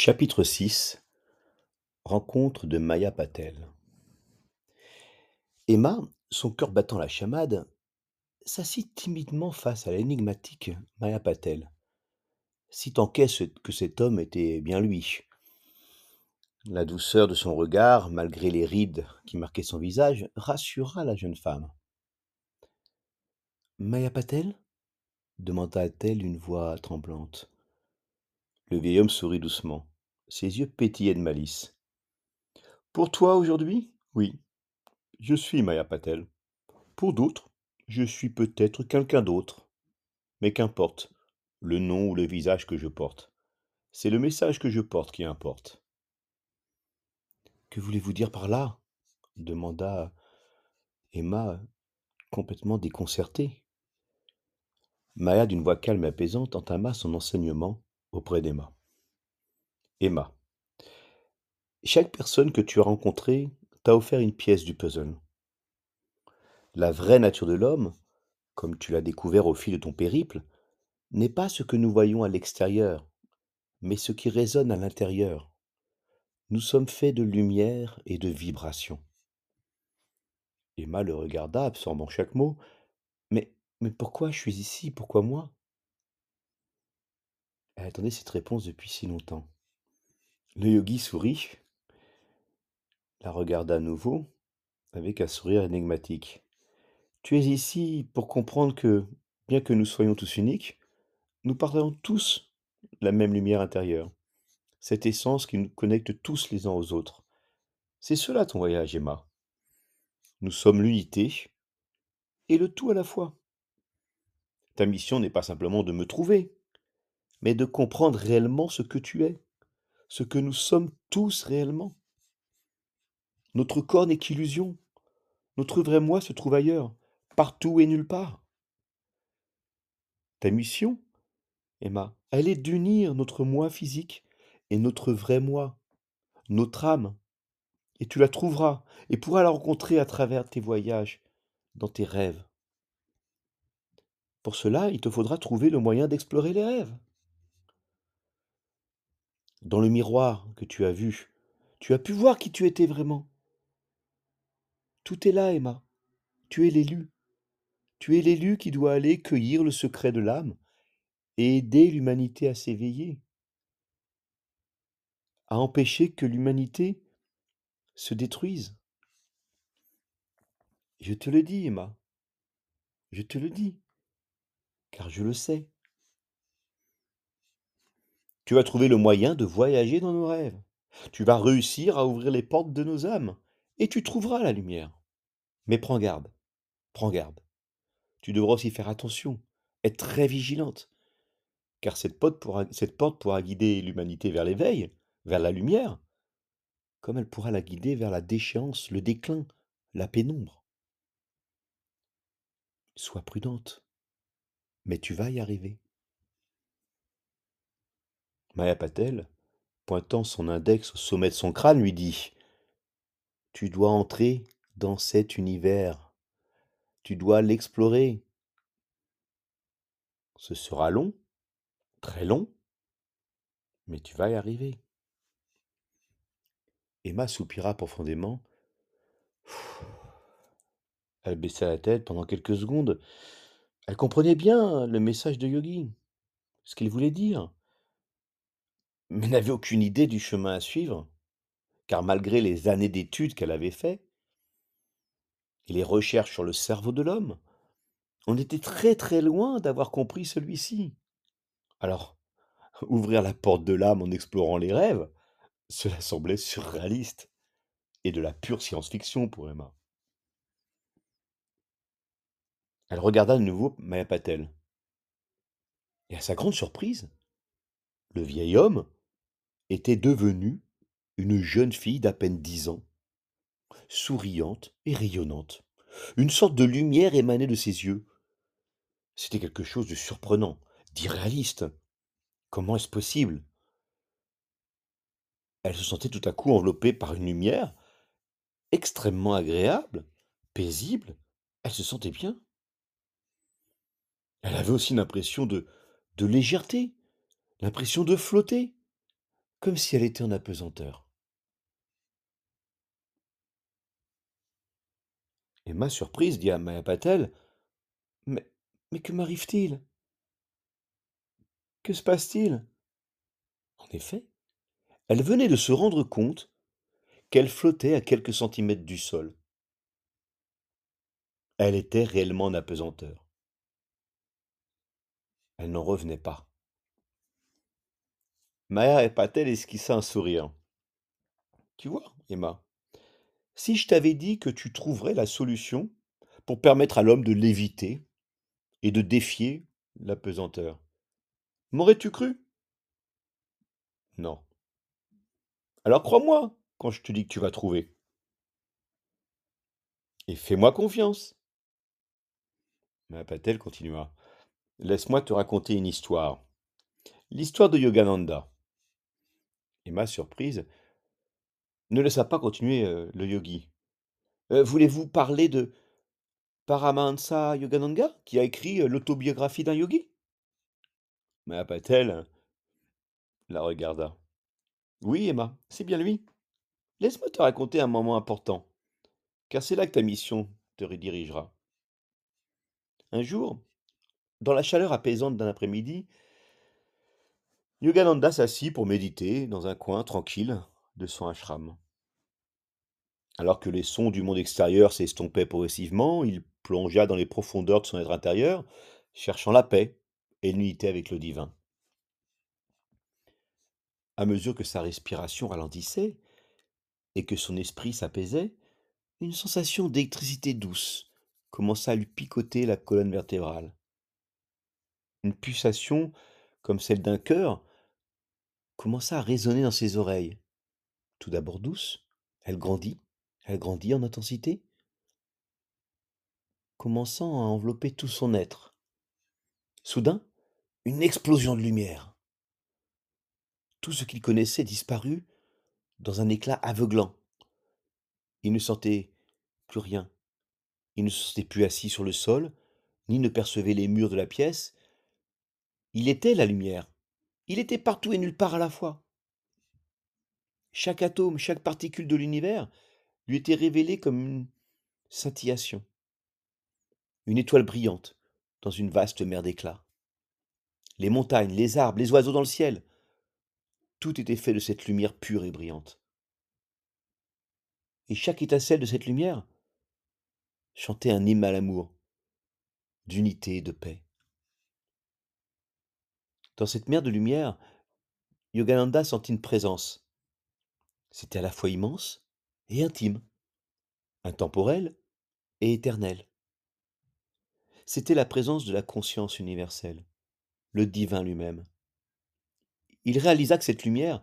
Chapitre 6 Rencontre de Maya Patel Emma, son cœur battant la chamade, s'assit timidement face à l'énigmatique Maya Patel, si tant qu'est ce- que cet homme était bien lui. La douceur de son regard, malgré les rides qui marquaient son visage, rassura la jeune femme. Maya Patel? demanda-t-elle d'une voix tremblante. Le vieil homme sourit doucement. Ses yeux pétillaient de malice. Pour toi aujourd'hui? Oui, je suis Maya Patel. Pour d'autres, je suis peut-être quelqu'un d'autre. Mais qu'importe, le nom ou le visage que je porte. C'est le message que je porte qui importe. Que voulez-vous dire par là? demanda Emma, complètement déconcertée. Maya, d'une voix calme et apaisante, entama son enseignement auprès d'Emma. Emma, chaque personne que tu as rencontrée t'a offert une pièce du puzzle. La vraie nature de l'homme, comme tu l'as découvert au fil de ton périple, n'est pas ce que nous voyons à l'extérieur, mais ce qui résonne à l'intérieur. Nous sommes faits de lumière et de vibration. Emma le regarda, absorbant chaque mot. Mais, mais pourquoi je suis ici? Pourquoi moi? Elle attendait cette réponse depuis si longtemps. Le yogi sourit, la regarda à nouveau, avec un sourire énigmatique. Tu es ici pour comprendre que, bien que nous soyons tous uniques, nous partageons tous la même lumière intérieure, cette essence qui nous connecte tous les uns aux autres. C'est cela ton voyage, Emma. Nous sommes l'unité et le tout à la fois. Ta mission n'est pas simplement de me trouver, mais de comprendre réellement ce que tu es, ce que nous sommes tous réellement. Notre corps n'est qu'illusion. Notre vrai moi se trouve ailleurs, partout et nulle part. Ta mission, Emma, elle est d'unir notre moi physique et notre vrai moi, notre âme. Et tu la trouveras et pourras la rencontrer à travers tes voyages, dans tes rêves. Pour cela, il te faudra trouver le moyen d'explorer les rêves. Dans le miroir que tu as vu, tu as pu voir qui tu étais vraiment. Tout est là, Emma. Tu es l'élu. Tu es l'élu qui doit aller cueillir le secret de l'âme et aider l'humanité à s'éveiller, à empêcher que l'humanité se détruise. Je te le dis, Emma. Je te le dis, car je le sais. Tu vas trouver le moyen de voyager dans nos rêves. Tu vas réussir à ouvrir les portes de nos âmes, et tu trouveras la lumière. Mais prends garde, prends garde. Tu devras aussi faire attention, être très vigilante, car cette porte pourra, cette porte pourra guider l'humanité vers l'éveil, vers la lumière, comme elle pourra la guider vers la déchéance, le déclin, la pénombre. Sois prudente, mais tu vas y arriver. Maya Patel, pointant son index au sommet de son crâne, lui dit Tu dois entrer dans cet univers. Tu dois l'explorer. Ce sera long, très long, mais tu vas y arriver. Emma soupira profondément. Elle baissa la tête pendant quelques secondes. Elle comprenait bien le message de Yogi, ce qu'il voulait dire, mais n'avait aucune idée du chemin à suivre, car malgré les années d'études qu'elle avait faites et les recherches sur le cerveau de l'homme, on était très très loin d'avoir compris celui-ci. Alors, ouvrir la porte de l'âme en explorant les rêves, cela semblait surréaliste et de la pure science-fiction pour Emma. Elle regarda de nouveau Maya Patel. Et à sa grande surprise, le vieil homme était devenu une jeune fille d'à peine dix ans, souriante et rayonnante. Une sorte de lumière émanait de ses yeux. C'était quelque chose de surprenant, d'irréaliste. Comment est-ce possible? Elle se sentait tout à coup enveloppée par une lumière extrêmement agréable, paisible. Elle se sentait bien. Elle avait aussi l'impression de, de légèreté, l'impression de flotter, comme si elle était en apesanteur. Emma, surprise, dit à Maya Patel Mais, mais que m'arrive-t-il? Que se passe-t-il? En effet, elle venait de se rendre compte qu'elle flottait à quelques centimètres du sol. Elle était réellement en apesanteur. Elle n'en revenait pas. Maya Patel esquissa un sourire. Tu vois, Emma, si je t'avais dit que tu trouverais la solution pour permettre à l'homme de l'éviter et de défier l'apesanteur, m'aurais-tu cru? Non. Alors crois-moi quand je te dis que tu vas trouver. Et fais-moi confiance. Maya Patel continua. Laisse-moi te raconter une histoire. L'histoire de Yogananda. Emma, surprise, ne laissa pas continuer le yogi. Voulez-vous parler de Paramahansa Yogananda, qui a écrit l'autobiographie d'un yogi? Maya Patel la regarda. Oui, Emma, c'est bien lui. Laisse-moi te raconter un moment important, car c'est là que ta mission te redirigera. Un jour, dans la chaleur apaisante d'un après-midi, Yogananda s'assit pour méditer dans un coin tranquille de son ashram. Alors que les sons du monde extérieur s'estompaient progressivement, il plongea dans les profondeurs de son être intérieur, cherchant la paix et l'unité avec le divin. À mesure que sa respiration ralentissait et que son esprit s'apaisait, une sensation d'électricité douce commença à lui picoter la colonne vertébrale. Une pulsation, comme celle d'un cœur, commença à résonner dans ses oreilles. Tout d'abord douce, elle grandit, elle grandit en intensité, commençant à envelopper tout son être. Soudain, une explosion de lumière. Tout ce qu'il connaissait disparut dans un éclat aveuglant. Il ne sentait plus rien. Il ne se sentait plus assis sur le sol, ni ne percevait les murs de la pièce. Il était la lumière. Il était partout et nulle part à la fois. Chaque atome, chaque particule de l'univers lui était révélé comme une scintillation, une étoile brillante dans une vaste mer d'éclats. Les montagnes, les arbres, les oiseaux dans le ciel, tout était fait de cette lumière pure et brillante. Et chaque étincelle de cette lumière chantait un hymne à l'amour, d'unité et de paix. Dans cette mer de lumière, Yogananda sentit une présence. C'était à la fois immense et intime, intemporel et éternel. C'était la présence de la conscience universelle, le divin lui-même. Il réalisa que cette lumière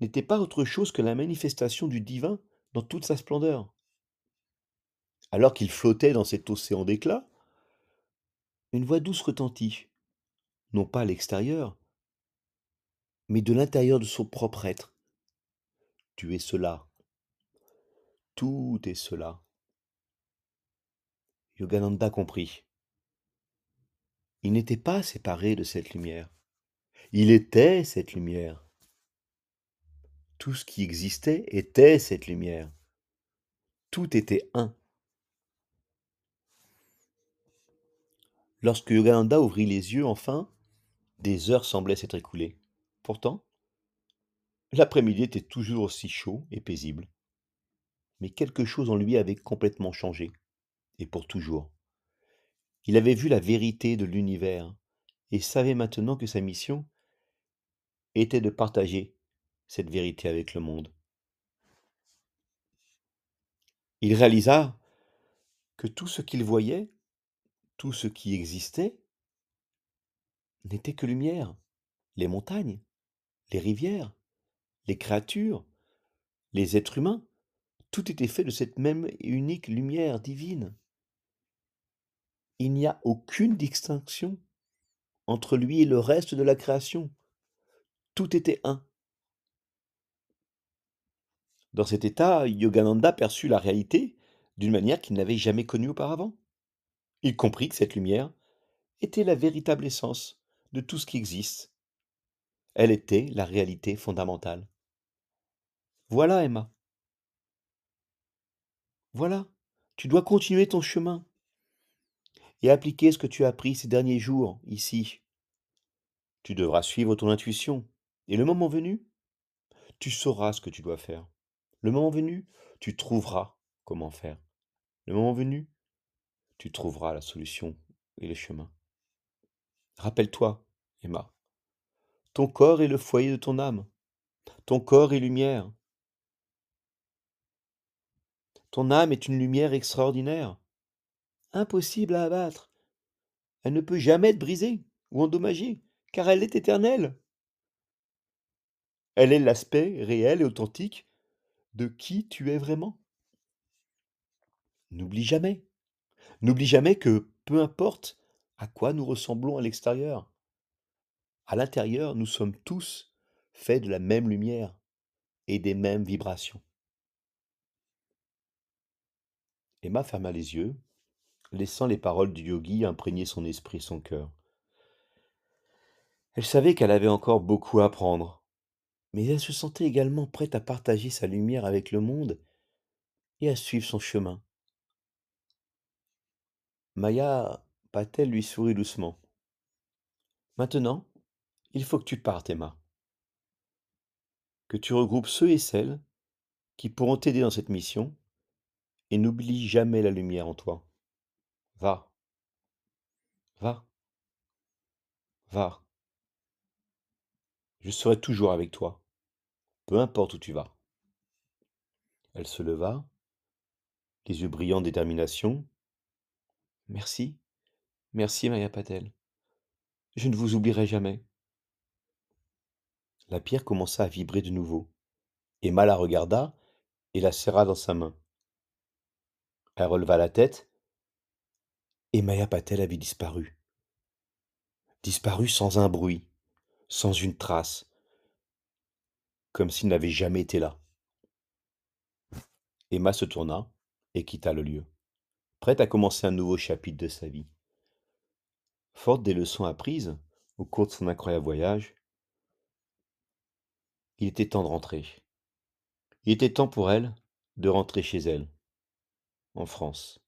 n'était pas autre chose que la manifestation du divin dans toute sa splendeur. Alors qu'il flottait dans cet océan d'éclats, une voix douce retentit, non pas à l'extérieur, mais de l'intérieur de son propre être. Tu es cela. Tout est cela. Yogananda comprit. Il n'était pas séparé de cette lumière. Il était cette lumière. Tout ce qui existait était cette lumière. Tout était un. Lorsque Yogananda ouvrit les yeux enfin, des heures semblaient s'être écoulées. Pourtant, l'après-midi était toujours aussi chaud et paisible. Mais quelque chose en lui avait complètement changé, et pour toujours. Il avait vu la vérité de l'univers et savait maintenant que sa mission était de partager cette vérité avec le monde. Il réalisa que tout ce qu'il voyait, tout ce qui existait, n'était que lumière. Les montagnes, les rivières, les créatures, les êtres humains, tout était fait de cette même et unique lumière divine. Il n'y a aucune distinction entre lui et le reste de la création. Tout était un. Dans cet état, Yogananda perçut la réalité d'une manière qu'il n'avait jamais connue auparavant. Il comprit que cette lumière était la véritable essence de tout ce qui existe. Elle était la réalité fondamentale. Voilà, Emma. Voilà, tu dois continuer ton chemin et appliquer ce que tu as appris ces derniers jours ici. Tu devras suivre ton intuition et le moment venu, tu sauras ce que tu dois faire. Le moment venu, tu trouveras comment faire. Le moment venu, tu trouveras la solution et le chemin. Rappelle-toi, Emma, ton corps est le foyer de ton âme. Ton corps est lumière. Ton âme est une lumière extraordinaire, impossible à abattre. Elle ne peut jamais être brisée ou endommagée, car elle est éternelle. Elle est l'aspect réel et authentique de qui tu es vraiment. N'oublie jamais, n'oublie jamais que peu importe à quoi nous ressemblons à l'extérieur, à l'intérieur, nous sommes tous faits de la même lumière et des mêmes vibrations. Emma ferma les yeux, laissant les paroles du yogi imprégner son esprit et son cœur. Elle savait qu'elle avait encore beaucoup à apprendre, mais elle se sentait également prête à partager sa lumière avec le monde et à suivre son chemin. Maya Patel lui sourit doucement. Maintenant, il faut que tu partes, Emma. Que tu regroupes ceux et celles qui pourront t'aider dans cette mission et n'oublie jamais la lumière en toi. Va. Va. Va. Je serai toujours avec toi, peu importe où tu vas. Elle se leva, les yeux brillants de détermination. Merci, merci Maya Patel. Je ne vous oublierai jamais. La pierre commença à vibrer de nouveau. Emma la regarda et la serra dans sa main. Elle releva la tête et Maya Patel avait disparu. Disparu sans un bruit, sans une trace, comme s'il n'avait jamais été là. Emma se tourna et quitta le lieu, prête à commencer un nouveau chapitre de sa vie. Forte des leçons apprises au cours de son incroyable voyage, il était temps de rentrer. Il était temps pour elle de rentrer chez elle, en France.